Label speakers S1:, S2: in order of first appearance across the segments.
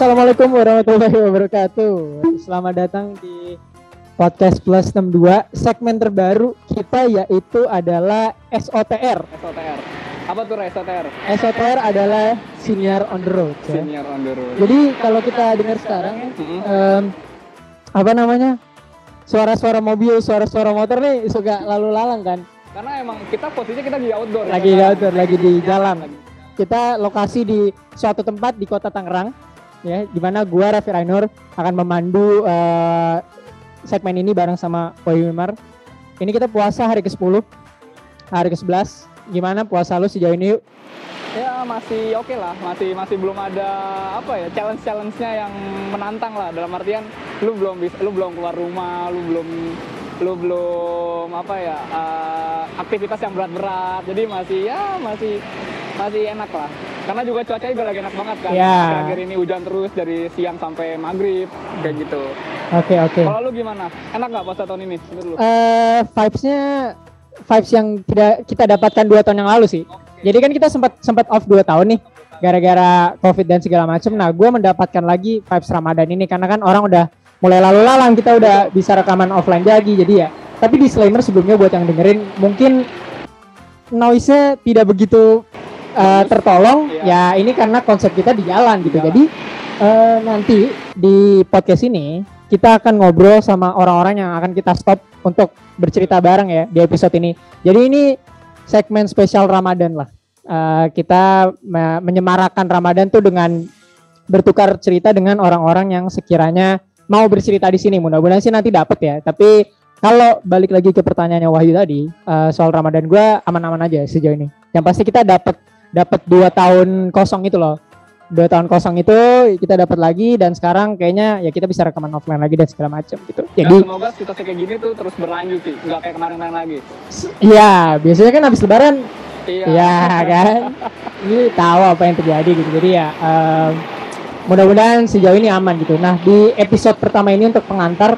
S1: Assalamualaikum warahmatullahi wabarakatuh. Selamat datang di Podcast Plus 62 segmen terbaru kita yaitu adalah SOTR.
S2: SOTR. Apa tuh SOTR?
S1: SOTR adalah Senior on the Road. ya.
S2: Senior on the road.
S1: Jadi kalau kita dengar sekarang em, apa namanya? Suara-suara mobil, suara-suara motor nih suka lalu lalang kan.
S2: Karena emang kita posisinya kita di outdoor. ya,
S1: Lagi di
S2: sekarang.
S1: outdoor, lagi di jalan.
S2: Lagi.
S1: Kita lokasi di suatu tempat di Kota Tangerang ya, di mana gua Raffi Rainur akan memandu eh, segmen ini bareng sama Wahyu Wimar. Ini kita puasa hari ke-10, hari ke-11. Gimana puasa lu sejauh ini yuk?
S2: Masih oke lah, masih masih belum ada apa ya challenge challenge-nya yang menantang lah. Dalam artian lu belum bisa, lu belum keluar rumah, lu belum lu belum apa ya eh, aktivitas yang berat-berat. Jadi masih ya masih masih enak lah. Karena juga cuacanya juga lagi enak banget kan.
S1: Ya.
S2: Akhir-akhir ini hujan terus dari siang sampai maghrib kayak gitu.
S1: Oke, oke.
S2: Kalau lu gimana? Enak nggak puasa tahun ini?
S1: Eh vibes-nya vibes yang tidak kita dapatkan dua tahun yang lalu sih. Jadi kan kita sempat sempat off dua tahun nih gara-gara covid dan segala macam. Nah, gue mendapatkan lagi vibes Ramadan ini karena kan orang udah mulai lalu lalang kita udah bisa rekaman offline lagi jadi ya. Tapi disclaimer sebelumnya buat yang dengerin mungkin noise-nya tidak begitu eh, tertolong
S2: Iya.
S1: ya ini karena konsep kita di jalan gitu.
S2: Jalan.
S1: Jadi eh, nanti di podcast ini kita akan ngobrol sama orang-orang yang akan kita stop untuk bercerita bareng ya di episode ini. Jadi ini segmen spesial Ramadan lah. Eh, kita me- menyemarakan Ramadan tuh dengan bertukar cerita dengan orang-orang yang sekiranya mau bercerita di sini. Mudah-mudahan sih nanti dapet ya. Tapi kalau balik lagi ke pertanyaannya Wahyu tadi eh, soal Ramadan gua aman-aman aja sejauh ini. Yang pasti kita dapat dapat dua tahun kosong itu loh. Dua tahun kosong itu kita dapat lagi dan sekarang kayaknya ya kita bisa rekaman offline lagi dan segala macam gitu.
S2: Ya,
S1: Jadi
S2: semoga situasi kayak gini tuh terus berlanjut sih, nggak kayak kemarin-kemarin lagi.
S1: Iya, biasanya kan habis lebaran,
S2: Iya.
S1: iya kan. Ini tahu apa yang terjadi gitu. Jadi ya em, mudah-mudahan sejauh ini aman gitu. Nah di episode pertama ini untuk pengantar,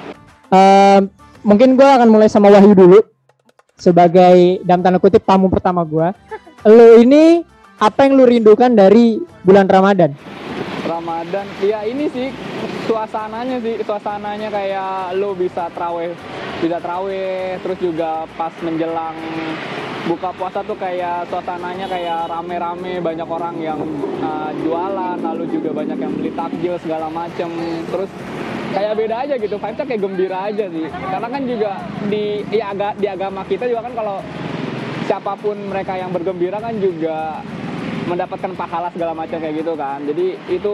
S1: em, mungkin gue akan mulai sama Wahyu dulu sebagai dalam tanda kutip tamu pertama gue. Lo ini apa yang lu rindukan dari bulan Ramadan?
S2: Ramadan, ya ini sih suasananya sih, suasananya kayak lo bisa traweh, bisa traweh, terus juga pas menjelang buka puasa tuh kayak suasananya kayak rame-rame banyak orang yang uh, jualan, lalu juga banyak yang beli takjil segala macem, terus kayak beda aja gitu, vibes-nya kayak gembira aja sih, karena kan juga di ya di agama kita juga kan kalau siapa pun mereka yang bergembira kan juga mendapatkan pahala segala macam kayak gitu kan. Jadi itu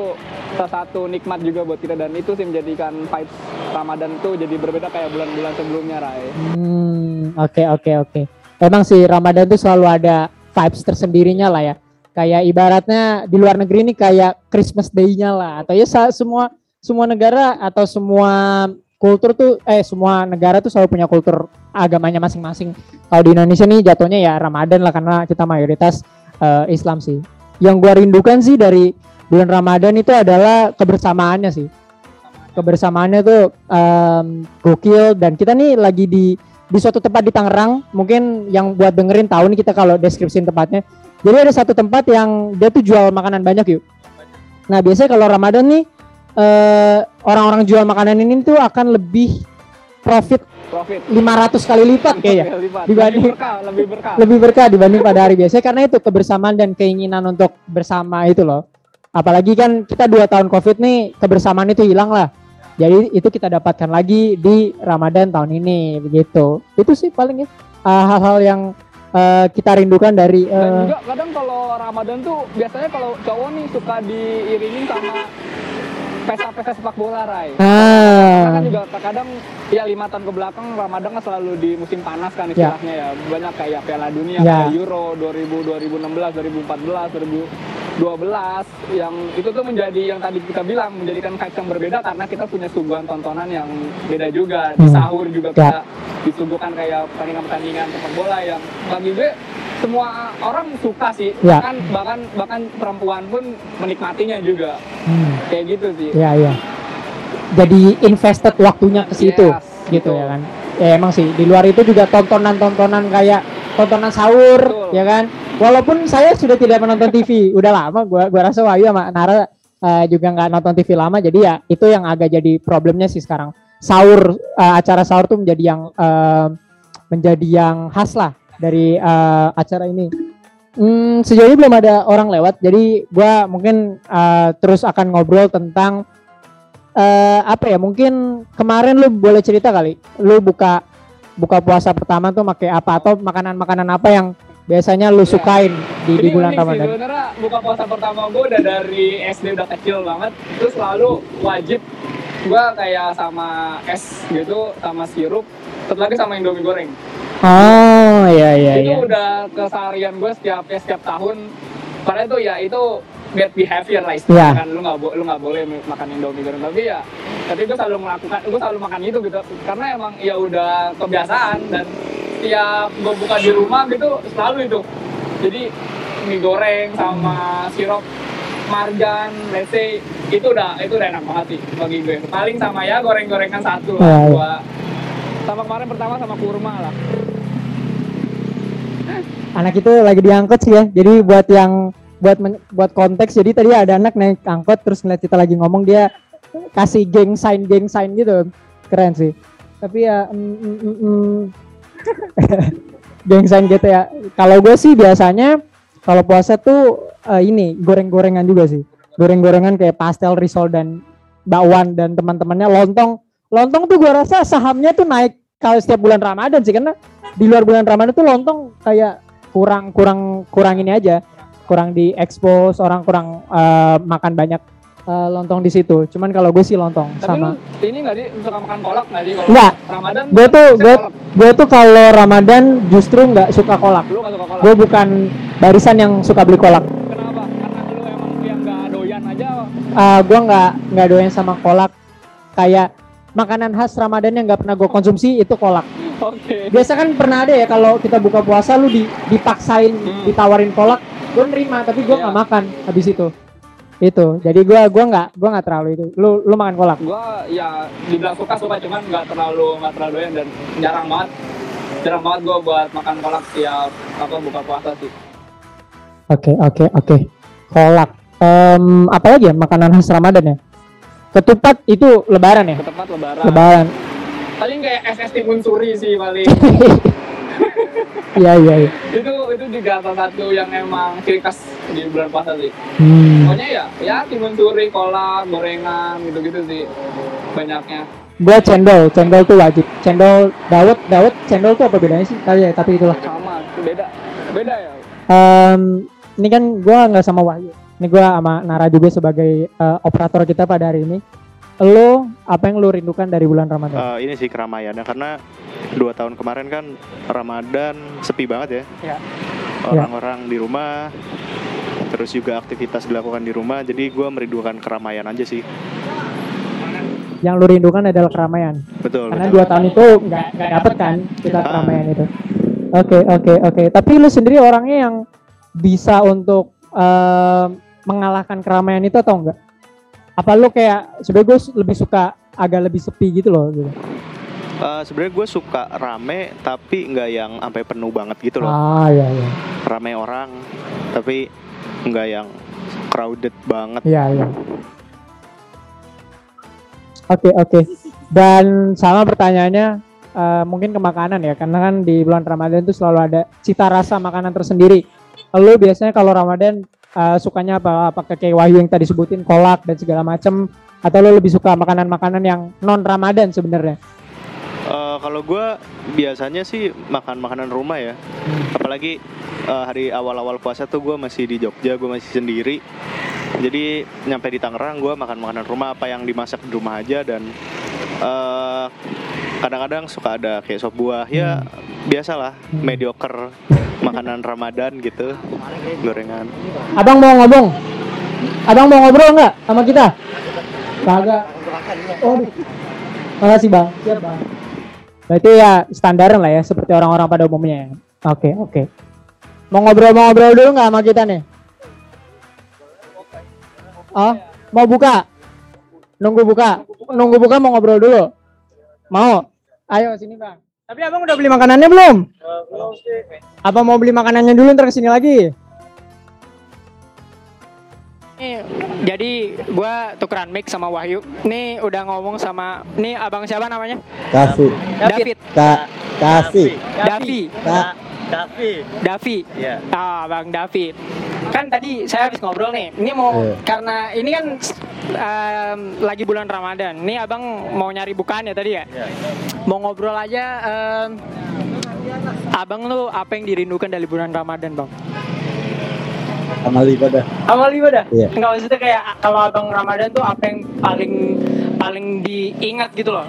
S2: salah satu nikmat juga buat kita dan itu sih menjadikan vibes Ramadan tuh jadi berbeda kayak bulan-bulan sebelumnya, Rai.
S1: Hmm, oke oke oke. Emang sih Ramadan tuh selalu ada vibes tersendirinya lah ya. Kayak ibaratnya di luar negeri ini kayak Christmas Day-nya lah atau ya semua semua negara atau semua kultur tuh eh semua negara tuh selalu punya kultur agamanya masing-masing. Kalau di Indonesia nih jatuhnya ya Ramadan lah karena kita mayoritas eh, Islam sih. Yang gua rindukan sih dari bulan Ramadan itu adalah kebersamaannya sih. Kebersamaannya tuh em, gokil dan kita nih lagi di di suatu tempat di Tangerang. Mungkin yang buat dengerin tahu nih kita kalau deskripsiin tempatnya. Jadi ada satu tempat yang dia tuh jual makanan banyak yuk. Nah biasanya kalau Ramadan nih eh, orang-orang jual makanan ini tuh akan lebih profit
S2: Profit.
S1: 500 kali lipat kayaknya
S2: Lipat.
S1: Dibanding-
S2: Lebih berkah, lebih berkah.
S1: lebih berkah dibanding pada hari biasa karena itu kebersamaan dan keinginan untuk bersama itu loh apalagi kan kita dua tahun covid nih kebersamaan itu hilang lah jadi itu kita dapatkan lagi di Ramadan tahun ini begitu itu sih paling ya uh, hal-hal yang uh, kita rindukan dari uh,
S2: Dan juga kadang kalau Ramadan tuh biasanya kalau cowok nih suka diiringin sama pesta-pesta sepak bola, Rai. Karena kan
S1: ah,
S2: juga kadang ya lima tahun ke belakang Ramadan kan selalu di musim panas kan istilahnya ya. Banyak kayak Piala Dunia,
S1: Ya.
S2: kayak Euro 2000, 2016, 2014, 2012 yang itu tuh menjadi yang tadi kita bilang menjadikan yang berbeda karena kita punya suguhan tontonan yang beda juga. Di
S1: Hmm.
S2: sahur juga
S1: Ya.
S2: kita disuguhkan kayak pertandingan-pertandingan sepak bola yang bagi gue semua orang suka sih.
S1: Ya.
S2: Bahkan bahkan bahkan perempuan pun menikmatinya juga.
S1: hmm,
S2: Kayak gitu sih.
S1: ya ya jadi invested waktunya ke situ
S2: Yes,
S1: gitu
S2: betul.
S1: ya kan ya emang sih di luar itu juga tontonan-tontonan kayak tontonan sahur
S2: Betul.
S1: ya kan walaupun saya sudah tidak menonton TV udah lama gua gua rasa Wahyu sama Nara eh, juga nggak nonton TV lama jadi ya itu yang agak jadi problemnya sih sekarang sahur eh, acara sahur tuh menjadi yang eh, menjadi yang khas lah dari eh, acara ini Hmm, sejauh ini belum ada orang lewat, jadi gua mungkin eh, terus akan ngobrol tentang eh, apa ya? Mungkin kemarin lu boleh cerita kali, lu buka buka puasa pertama tuh pakai apa atau makanan-makanan apa yang biasanya lu
S2: Iya.
S1: sukain di, di bulan Ramadan?
S2: Sebenarnya buka puasa pertama gue udah dari SD udah kecil banget. Terus selalu wajib gue kayak sama es gitu, sama sirup, satu lagi sama indomie goreng.
S1: Oh iya iya
S2: itu
S1: iya.
S2: udah keseharian gue setiap ya, setiap tahun. Padahal itu ya itu bad behavior lah istilahnya
S1: Iya.
S2: kan lu nggak lu nggak boleh makan indomie goreng tapi ya tapi gue selalu melakukan gue selalu makan itu gitu karena emang ya udah kebiasaan dan setiap gue buka di rumah gitu selalu itu jadi mie goreng sama sirup marjan let's say itu udah itu udah enak banget sih bagi gue paling sama ya goreng-gorengan satu
S1: Iya,
S2: lah
S1: iya.
S2: gua sama kemarin pertama sama kurma lah
S1: Anak itu lagi diangkut sih ya. Jadi buat yang buat men- buat konteks jadi tadi ada anak naik angkot terus ngeliat kita lagi ngomong dia kasih geng sign geng sign gitu. Keren sih. Tapi ya mm, mm, mm, mm. geng sign gitu ya. Kalau gue sih biasanya kalau puasa tuh eh, ini goreng-gorengan juga sih. Goreng-gorengan kayak pastel, risol dan bakwan dan teman-temannya lontong. Lontong tuh gue rasa sahamnya tuh naik kalau setiap bulan Ramadan sih karena di luar bulan Ramadan tuh lontong kayak kurang kurang kurang ini aja. Kurang di expose orang kurang eh, makan banyak eh, lontong di situ. Cuman kalau gue sih lontong
S2: tapi
S1: sama.
S2: lu ini nggak sih suka makan kolak nggak sih? Kalau
S1: Nggak.
S2: Ramadan
S1: gue tuh gue gue tuh kalau Ramadan justru nggak suka kolak.
S2: Lu nggak suka kolak?
S1: Gue bukan barisan yang suka beli kolak.
S2: Kenapa? Karena lu emang yang nggak doyan aja
S1: Eh, gue nggak nggak doyan sama kolak. Kayak makanan khas Ramadan yang nggak pernah gue konsumsi itu kolak.
S2: Oke.
S1: Biasa kan pernah ada ya kalau kita buka puasa lu di, dipaksain
S2: Hmm.
S1: ditawarin kolak gue nerima tapi gue nggak
S2: Iya.
S1: makan habis itu. Itu jadi gue gua nggak gua nggak terlalu itu. Lu lu makan kolak?
S2: Gua ya dibilang suka suka cuman nggak terlalu nggak terlalu doyan dan jarang banget. Jarang banget gua buat makan kolak tiap apa buka puasa sih.
S1: Oke oke oke. Kolak Em, apa lagi ya makanan khas Ramadan ya ketupat itu lebaran ya?
S2: Ke tempat lebaran.
S1: Lebaran.
S2: Paling kayak es timun suri sih paling.
S1: Iya iya iya.
S2: Itu itu juga salah satu yang emang ciri khas di bulan puasa sih.
S1: Hmm.
S2: pokoknya ya ya timun suri kolak gorengan gitu gitu sih. Banyaknya.
S1: Gue cendol cendol tuh wajib. Cendol dawet dawet cendol tuh apa bedanya sih? Tadi ya tapi itulah.
S2: Sama beda. Beda ya?
S1: Em, ini kan gua nggak sama Wahyu. Ini gua sama Nara juga sebagai eh, operator kita pada hari ini. Lo apa yang lo rindukan dari bulan Ramadan?
S3: Eh, ini sih keramaiannya karena dua tahun kemarin kan Ramadan sepi banget ya.
S1: Ya.
S3: Orang-orang di rumah, terus juga aktivitas dilakukan di rumah. Jadi gua merindukan keramaian aja sih.
S1: Yang lo rindukan adalah keramaian.
S3: Betul.
S1: Karena
S3: betul.
S1: dua tahun itu nggak nggak dapet kan kita
S3: Ah.
S1: keramaian itu. Oke oke oke. Tapi lo sendiri orangnya yang bisa untuk em, mengalahkan keramaian itu atau enggak? Apa lo kayak sebenarnya gue lebih suka agak lebih sepi gitu loh gitu.
S3: Eh, Sebenarnya gue suka rame, tapi nggak yang sampai penuh banget gitu loh.
S1: Ah iya iya.
S3: Rame orang, tapi nggak yang crowded banget.
S1: Iya iya. Oke oke. Dan sama pertanyaannya eh, mungkin ke makanan ya, karena kan di bulan Ramadan itu selalu ada cita rasa makanan tersendiri. Lo biasanya kalau Ramadan eh, sukanya apa? Apakah kayak Wahyu yang tadi sebutin kolak dan segala macem, atau lo lebih suka makanan-makanan yang non Ramadan sebenarnya?
S3: Eh, kalau gue biasanya sih makan makanan rumah ya. Apalagi eh, hari awal-awal puasa tuh gue masih di Jogja, gue masih sendiri. Jadi nyampe di Tangerang gue makan makanan rumah apa yang dimasak di rumah aja dan eh, kadang-kadang suka ada kayak sop buah ya biasalah
S1: Hmm.
S3: mediocre makanan Ramadan gitu gorengan.
S1: Abang mau ngomong? Abang mau ngobrol nggak sama kita? Kagak. Oh, makasih bang. Siap bang. Berarti ya standaran lah ya seperti orang-orang pada umumnya. ya. Oke oke. Mau ngobrol mau ngobrol dulu nggak sama kita nih? Oh, mau buka? Nunggu buka? Nunggu buka mau ngobrol dulu? Mau? Ayo sini bang. Tapi abang udah beli makanannya belum? Apa mau beli makanannya dulu ntar ke sini lagi?
S4: Nih, jadi gua tukeran mic sama Wahyu. Nih udah ngomong sama nih abang siapa namanya?
S5: Kasih.
S4: David.
S5: Kak kasih.
S4: Davi.
S5: Kak
S3: Davi
S4: Davi.
S3: ya
S4: Ah, Bang David. Kan tadi saya habis ngobrol nih. Ini mau
S5: Iya.
S4: karena ini kan em, lagi bulan Ramadan. Nih Abang mau nyari bukaan ya tadi ya? Mau ngobrol aja em, Abang lu apa yang dirindukan dari bulan Ramadan, Bang?
S5: amal ibadah.
S4: Amal ibadah?
S5: Iya.
S4: Enggak maksudnya kayak kalau Abang Ramadan tuh apa yang paling paling diingat gitu loh.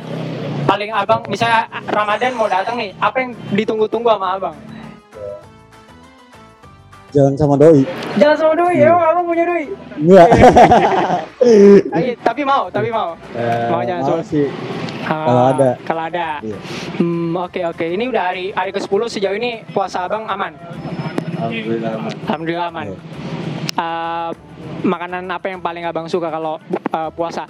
S4: Paling Abang misalnya Ramadan mau datang nih, apa yang ditunggu-tunggu sama Abang?
S5: Jangan sama doi.
S4: Jangan sama doi, emang Abang punya doi?
S5: Enggak.
S4: Tapi, tapi mau, tapi mau. Mau jangan
S5: Mau
S4: sama
S5: sih.
S4: Ah,
S5: Kalau ada.
S4: Kalau ada.
S5: Iya.
S4: Hmm, oke oke. Ini udah hari hari ke-10 sejauh ini puasa Abang aman.
S5: Alhamdulillah. aman.
S4: Alhamdulillah aman.
S5: Iya.
S4: Eh, makanan apa yang paling Abang suka kalau eh, puasa?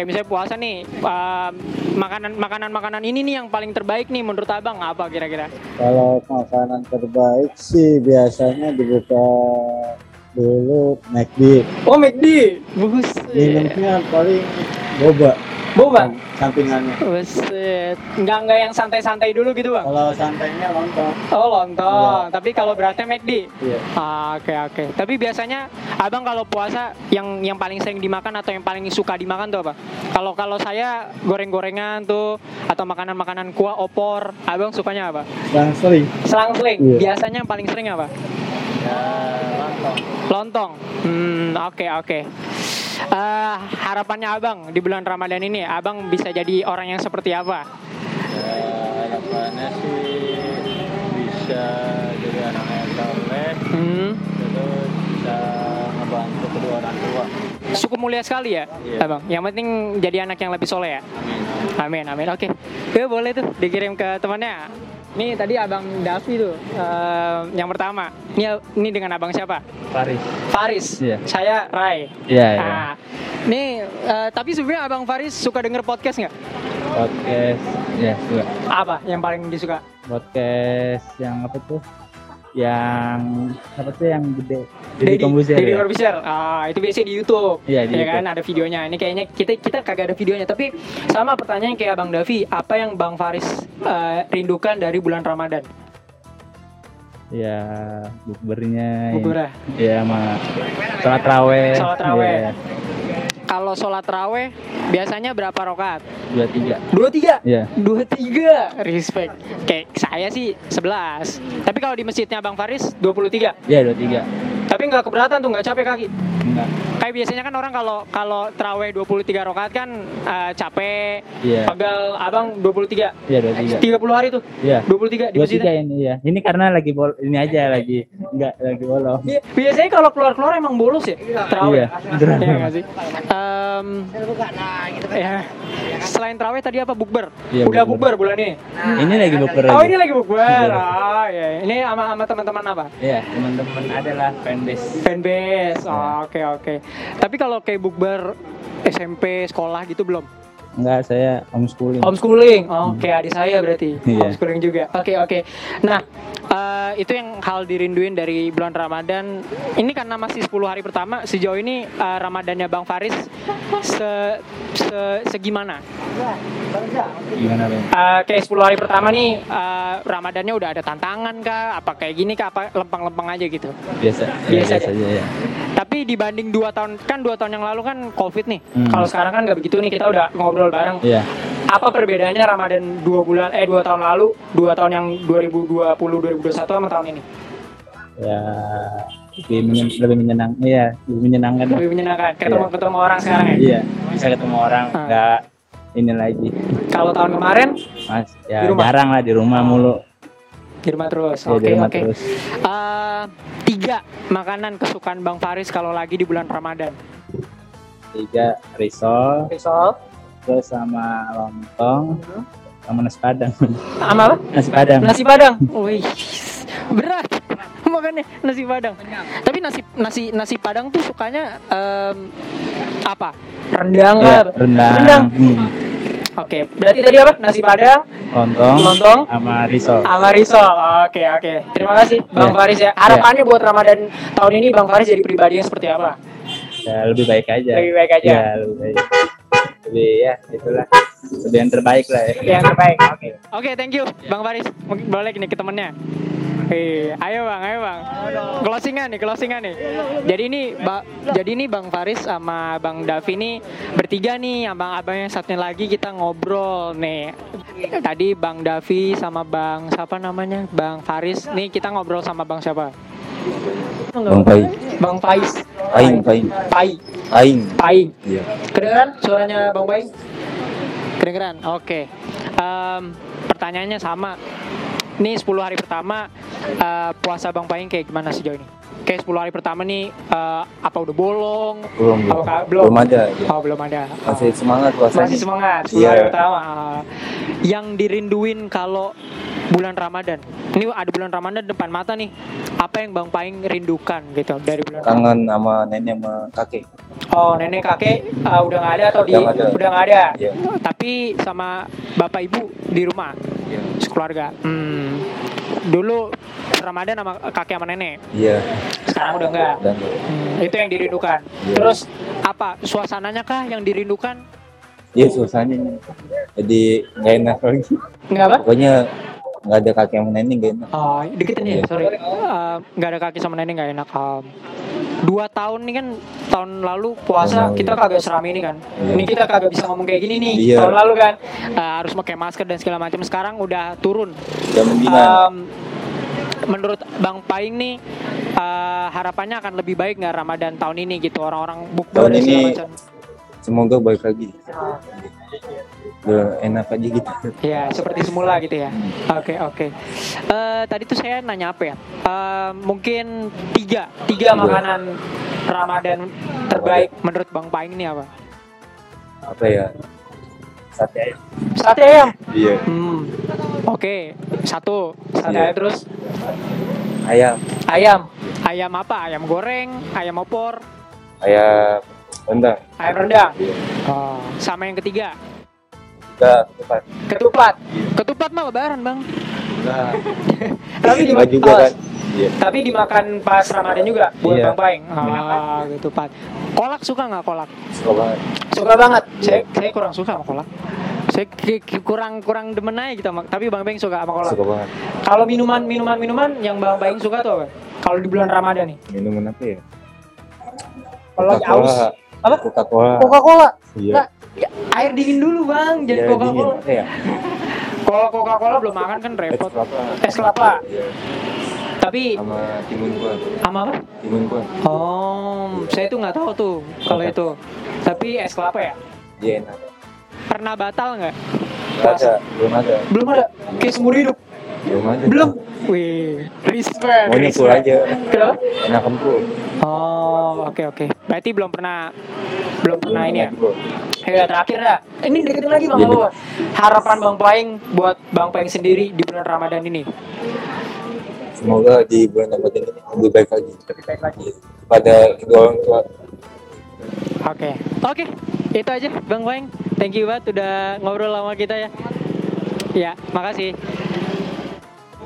S4: Kayak misalnya puasa nih, eh, makanan makanan makanan ini nih yang paling terbaik nih menurut Abang apa kira-kira?
S5: Kalau makanan terbaik sih biasanya dibuka dulu McD.
S4: Oh, McD. Buset.
S5: Minumnya paling boba
S4: Boba.
S5: sampingannya.
S4: Buset. Enggak enggak yang santai-santai dulu gitu, Bang.
S5: Kalau santainya lontong.
S4: Oh, lontong. Tapi kalau beratnya McD.
S5: Iya.
S4: Ah, Oke oke. Tapi biasanya abang kalau puasa yang yang paling sering dimakan atau yang paling suka dimakan tuh apa? Kalau kalau saya goreng-gorengan tuh atau makanan-makanan kuah opor, abang sukanya apa?
S5: Yang sering.
S4: Selang-seling.
S5: Iya.
S4: Biasanya yang paling sering apa? Lontong. Hmm oke oke. Eh, harapannya abang di bulan Ramadan ini, abang bisa jadi orang yang seperti apa?
S3: harapannya sih bisa jadi anak yang soleh
S4: Hmm,
S3: terus bisa ngebantu kedua orang tua
S4: cukup mulia sekali ya,
S3: Iya.
S4: abang. Yang penting jadi anak yang lebih soleh ya.
S3: amin
S4: Amin, amin. Oke. Ya boleh tuh dikirim ke temannya. Nih tadi Abang Davi tuh eh, yang pertama. Ini ini dengan Abang siapa?
S6: Paris.
S4: Faris.
S6: Iya.
S4: Saya Rai.
S6: Iya, iya.
S4: Nah, nih eh, tapi sebenarnya Abang Faris suka denger podcast nggak?
S6: Podcast. Ya, suka.
S4: Apa yang paling disuka?
S6: Podcast yang apa tuh? Yang apa tuh yang gede? Deddy
S4: Deddy
S6: Kombuser.
S4: Deddy
S6: ya?
S4: Ah, itu biasanya di YouTube.
S6: Iya, di
S4: ya kan
S6: YouTube.
S4: ada videonya. Ini kayaknya kita kita kagak ada videonya, tapi sama pertanyaan kayak Abang Davi, apa yang Bang Faris eh, rindukan dari bulan Ramadan?
S6: Ya, bukbernya.
S4: Bukbernya.
S6: Ya, sama sholat raweh.
S4: Sholat raweh.
S6: Iya,
S4: Kalau sholat raweh biasanya berapa rokat?
S6: dua tiga.
S4: Dua tiga.
S6: Iya.
S4: Dua tiga. Respect. Kayak saya sih 11 Tapi kalau di masjidnya Bang Faris 23
S6: Iya, dua tiga.
S4: Tapi nggak keberatan tuh nggak capek kaki.
S6: Enggak.
S4: Kayak biasanya kan orang kalau kalau terawih 23 rakaat kan eh, capek,
S6: Iya.
S4: pegal abang 23.
S6: Iya, dua tiga.
S4: 30 hari tuh.
S6: Iya.
S4: 23 di
S6: Dua tiga
S4: masjidnya.
S6: ini ya. Ini karena lagi bol ini aja lagi enggak lagi bolong.
S4: Bi- Biasanya kalau keluar-keluar emang bolos ya terawih.
S6: Iya.
S4: Iya nggak sih? Em, ya. Selain terawih tadi apa bukber?
S6: Iya,
S4: Udah
S6: bukber.
S4: bulan ini.
S6: Ini lagi bukber
S4: Oh ini lagi bukber. Oh ya. Ini sama sama teman-teman apa?
S6: Iya, teman-teman adalah fanbase.
S4: Fanbase. Oh, Oke oke. Tapi kalau kayak bukber SMP sekolah gitu belum?
S6: Enggak, saya homeschooling.
S4: Homeschooling. Oke, adik saya berarti.
S6: Iya.
S4: Homeschooling juga. Oke oke. Nah eh, itu yang hal dirinduin dari bulan Ramadan. Ini karena masih 10 hari pertama. Sejauh ini eh, Ramadannya Bang Faris se, se segimana?
S6: Gimana, Bang?
S4: Eh, kayak 10 hari pertama nih eh, Ramadannya udah ada tantangan kah? Apa kayak gini kah? Apa lempeng-lempeng aja gitu?
S6: Biasa.
S4: Biasa
S6: ya,
S4: aja.
S6: biasa aja ya.
S4: Tapi dibanding dua tahun kan dua tahun yang lalu kan COVID nih.
S6: Hmm.
S4: Kalau sekarang kan nggak begitu nih kita udah ngobrol bareng.
S6: Iya.
S4: Apa perbedaannya Ramadan dua bulan eh dua tahun lalu, dua tahun yang 2020 2021 sama tahun ini?
S6: Ya lebih menyen- lebih menyenang iya lebih menyenangkan.
S4: Lebih menyenangkan ketemu
S6: Iya.
S4: ketemu orang sekarang ya.
S6: iya bisa ketemu orang
S4: Ah.
S6: nggak ini lagi
S4: Kalau tahun kemarin
S6: mas ya
S4: Di rumah?
S6: jarang lah di rumah mulu
S4: di rumah terus.
S6: ya,
S4: Oke
S6: di rumah
S4: oke. Tiga makanan kesukaan Bang Faris kalau lagi di bulan Ramadan.
S6: tiga risol
S4: Risol.
S6: terus sama lontong sama nasi padang
S4: Sama apa?
S6: nasi padang
S4: Nasi Padang. Wih, berat makannya nasi Padang. Tapi nasi nasi nasi Padang tuh sukanya em, apa? Rendang kan?
S6: rendang,
S4: Rendang.
S6: Hmm.
S4: Oke, berarti tadi apa? Nasi Padang,
S6: lontong
S4: lontong,
S6: sama risol
S4: sama risol. Oke, oke. Terima kasih Bang
S6: Iya.
S4: Faris ya. Harapannya buat Ramadan tahun ini Bang Faris jadi pribadi yang seperti apa?
S6: ya lebih baik aja
S4: Lebih baik aja.
S6: ya lebih baik lebih ya itulah lebih yang terbaik lah ya
S4: Yang terbaik. Oke. Oke, thank you Bang Faris. Mungkin boleh nih ke temennya. Eh, ayo Bang, ayo Bang. Closingan nih, closingan nih. Jadi ini ba- jadi ini Bang Faris sama Bang Davi nih bertiga nih sama abang yang satunya lagi kita ngobrol nih. Tadi Bang Davi sama Bang siapa namanya? Bang Faris. Nih kita ngobrol sama Bang siapa?
S7: Bang Pai,
S4: Bang Faiz.
S7: Aing, Paing,
S4: Pai.
S7: Aing.
S4: Pai.
S7: Iya.
S4: Kedengeran suaranya Bang Pai? Kedengeran. Oke. Em, pertanyaannya sama. Nih 10 hari pertama eh, puasa Bang Paing kayak gimana sejauh ini? Kayak 10 hari pertama nih eh, apa udah bolong?
S7: Belum, belum.
S4: Apa, belum?
S7: Belum ada. ya.
S4: Oh, belum ada.
S7: Masih semangat puasanya.
S4: Masih semangat 10
S7: Iya.
S4: hari pertama. Ah. Yang dirinduin kalau bulan Ramadan. Ini ada bulan Ramadan depan mata nih. Apa yang Bang Paing rindukan gitu dari bulan Ramadan?
S7: Kangen sama nenek sama kakek.
S4: Oh, nenek kakek uh, udah nggak ada atau di
S7: Udah nggak ada.
S4: udah nggak ada.
S7: Iya.
S4: Tapi sama bapak ibu di rumah,
S7: Iya.
S4: sekeluarga. Hmm. Dulu Ramadan sama kakek sama nenek.
S7: Iya.
S4: Sekarang udah enggak. Hmm, itu yang dirindukan.
S7: Iya.
S4: Terus apa? Suasananya kah yang dirindukan?
S7: iya suasananya. Jadi nggak enak lagi.
S4: Enggak apa?
S7: Pokoknya nggak ada kakek sama nenek nggak enak.
S4: Oh, deketin ya,
S7: Iya.
S4: sorry. Uh, nggak ada kaki sama nenek nggak enak. Um, dua tahun nih kan tahun lalu puasa
S7: lalu,
S4: kita
S7: iya.
S4: kagak serami ini kan.
S7: Iya.
S4: Ini kita kagak bisa ngomong kayak gini nih.
S7: Iya.
S4: Tahun lalu kan uh, harus pakai masker dan segala macam. Sekarang udah turun.
S7: Mendingan.
S4: Um, menurut Bang Paing nih uh, harapannya akan lebih baik nggak Ramadan tahun ini gitu orang-orang bukber dan segala
S7: ini-
S4: macam.
S7: Semoga baik lagi. Udah enak aja gitu.
S4: Ya seperti semula gitu ya. Oke oke. Eh, tadi tuh saya nanya apa ya? Eh, mungkin tiga tiga
S7: Tiga.
S4: makanan Ramadan terbaik menurut Bang Paing ini apa?
S7: Apa ya? Sate ayam.
S4: Sate ayam.
S7: Iya.
S4: Hmm. Oke satu sate
S7: Iya.
S4: ayam terus
S7: Ayam.
S4: ayam. Ayam apa? Ayam goreng, ayam opor,
S7: Ayam rendang.
S4: ayam rendang.
S7: Iya.
S4: Oh, sama yang ketiga
S7: Enggak, tepat.
S4: ketupat. Ketupat mah lebaran bang.
S7: Enggak.
S4: Tapi di
S7: Enggak juga
S4: oh,
S7: kan. Iya.
S4: Tapi dimakan pas Ramadan juga buat
S7: Iya.
S4: Bang Paing. Ah, gitu Pak. Kolak suka nggak kolak?
S7: Suka banget.
S4: Suka banget. Saya saya kurang suka sama kolak. Saya kurang kurang demen aja gitu tapi Bang Paing suka sama kolak.
S7: Suka banget.
S4: Kalau minuman minuman minuman yang Bang Paing suka tuh apa? Kalau di bulan Ramadan nih.
S7: Minuman apa ya?
S4: Kalau lagi aus
S7: Coca-Cola.
S4: Apa?
S7: Coca-Cola.
S4: Coca-Cola.
S7: Iya.
S4: Ya, air dingin dulu Bang, jadi
S7: Iya, dingin.
S4: Coca-Cola.
S7: Apa ya?
S4: Kalau Coca-Cola belum makan kan
S7: Es
S4: repot.
S7: kelapa.
S4: Es kelapa.
S7: Iya.
S4: Tapi
S7: Sama timun kuah.
S4: sama apa?
S7: Timun kuah.
S4: Oh, saya tuh nggak tahu tuh kalau itu. Tapi es kelapa ya?
S7: Iya enak.
S4: Pernah batal nggak?
S7: Nggak ada. Belum ada.
S4: Belum ada. Kayak seumur hidup.
S7: Belum ada.
S4: Belum. Wih, respect.
S7: Full
S4: respect.
S7: aja.
S4: Kenapa?
S7: Enak empuk.
S4: Oh, oke oke. Berarti belum pernah belum pernah ini ya. Ya terakhir dah. Ini deketin lagi Bang Bawa. Harapan Bang Paing buat Bang Paing sendiri di bulan Ramadan ini.
S7: Semoga di bulan Ramadan ini lebih baik lagi.
S4: Lebih baik lagi.
S7: Pada kedua orang tua.
S4: Oke. Oke. Itu aja Bang Paing. Thank you banget udah ngobrol sama kita ya. Ya, makasih.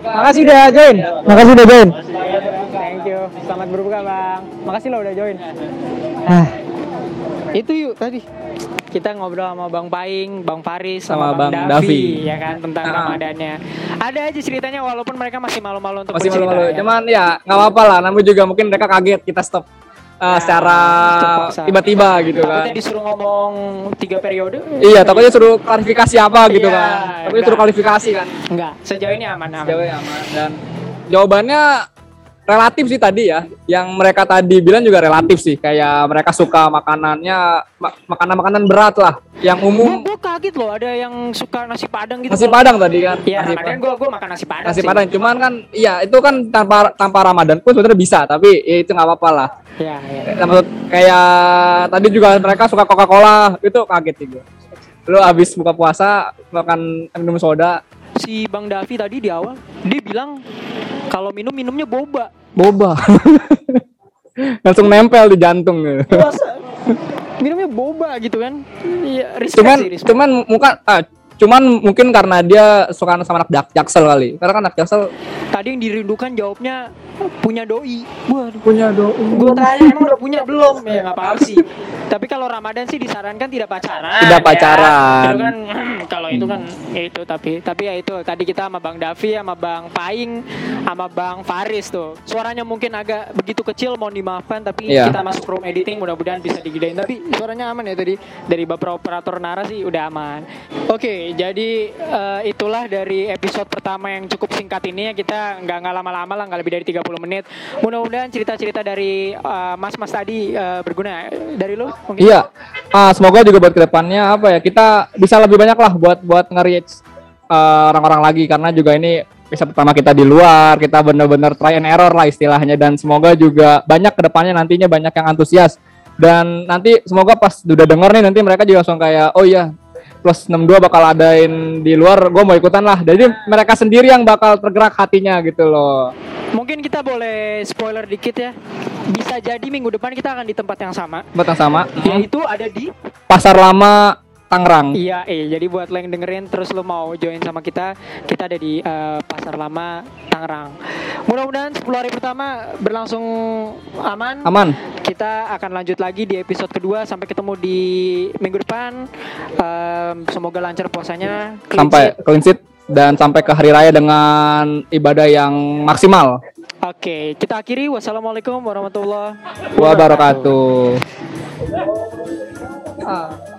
S4: Makasih udah join.
S1: Makasih udah join.
S4: Thank you. Selamat berbuka, Bang. Makasih lo udah join.
S1: Ah,
S4: Itu yuk tadi. Kita ngobrol sama Bang Paing, Bang Faris,
S8: Sama
S4: sama, Bang,
S8: Bang
S4: Davi,
S8: Davi.
S4: ya kan tentang
S8: Ah.
S4: Ramadannya. Ada aja ceritanya walaupun mereka masih malu-malu untuk
S8: masih
S4: bercerita,
S8: malu-malu
S4: ya.
S8: cuman ya nggak apa-apa lah namun juga mungkin mereka kaget kita stop uh, secara tiba-tiba gitu kan
S4: Takutnya disuruh ngomong tiga periode.
S8: iya takutnya suruh klarifikasi apa gitu
S4: Iya,
S8: kan takutnya
S4: enggak.
S8: suruh klarifikasi kan
S4: Enggak, sejauh ini aman aman.
S8: jawabnya aman dan jawabannya relatif sih tadi ya yang mereka tadi bilang juga relatif sih kayak mereka suka makanannya ma- makanan-makanan berat lah yang umum
S4: Gue kaget loh ada yang suka nasi padang gitu.
S8: nasi padang tadi kan
S4: Iya, Ramadan gue gue makan nasi padang.
S8: nasi
S4: sih.
S8: padang cuman kan iya itu kan tanpa tanpa ramadan pun sebenarnya bisa tapi ya itu nggak apa-apa lah
S4: Iya, iya.
S8: Kayak tadi juga mereka suka Coca-Cola itu kaget sih gue. Lu abis buka puasa makan minum soda
S4: Si Bang Davi tadi di awal dia bilang kalau minum minumnya boba.
S8: boba. Langsung nempel di jantung gitu.
S4: Masa? minumnya boba gitu kan? Iya,
S8: Cuman
S4: sih, respect.
S8: cuman muka ah,
S2: Cuman mungkin karena dia suka sama anak jak jaksel kali. Karena kan anak jaksel
S4: Tadi yang dirindukan jawabnya punya doi. Waduh.
S2: punya doi.
S4: Gue tanya emang udah punya belum? Ya nggak apa-apa sih. Tapi kalau Ramadan sih disarankan tidak pacaran.
S2: Tidak
S4: ya.
S2: pacaran.
S4: Itu kan kalau itu kan ya itu tapi tapi ya itu tadi kita sama Bang Davi sama Bang Paing sama Bang Faris tuh. Suaranya mungkin agak begitu kecil mohon dimaafkan tapi
S2: Iya.
S4: kita masuk room editing mudah-mudahan bisa digedein tapi suaranya aman ya tadi dari Bapak operator Nara sih udah aman. Oke, jadi eh, itulah dari episode pertama yang cukup singkat ini ya kita nggak nggak lama-lama lah nggak lebih dari 30 menit. Mudah-mudahan cerita-cerita dari eh, mas-mas tadi eh, berguna dari lo mungkin.
S2: Iya. Ah, semoga juga buat ke depannya apa ya kita bisa lebih banyak lah buat buat nge-reach eh, orang-orang lagi karena juga ini bisa pertama kita di luar kita bener-bener try and error lah istilahnya dan semoga juga banyak ke depannya nantinya banyak yang antusias dan nanti semoga pas udah denger nih nanti mereka juga langsung kayak oh iya plus 62 bakal adain di luar gue mau ikutan lah. Jadi mereka sendiri yang bakal tergerak hatinya gitu loh.
S4: Mungkin kita boleh spoiler dikit ya. Bisa jadi minggu depan kita akan di tempat yang sama,
S2: buat yang sama.
S4: Yaitu ada di
S2: pasar lama Tangerang
S4: Iya, eh jadi buat lo yang dengerin terus lo mau join sama kita, kita ada di eh, Pasar Lama Tangerang. Mudah-mudahan 10 hari pertama berlangsung aman.
S2: aman
S4: Kita akan lanjut lagi di episode kedua sampai ketemu di minggu depan. Em, semoga lancar puasanya. clean
S2: sampai clean sheet dan sampai ke hari raya dengan ibadah yang maksimal.
S4: Oke, kita akhiri. Wassalamualaikum warahmatullahi
S2: Wabarakatuh.
S4: Ah.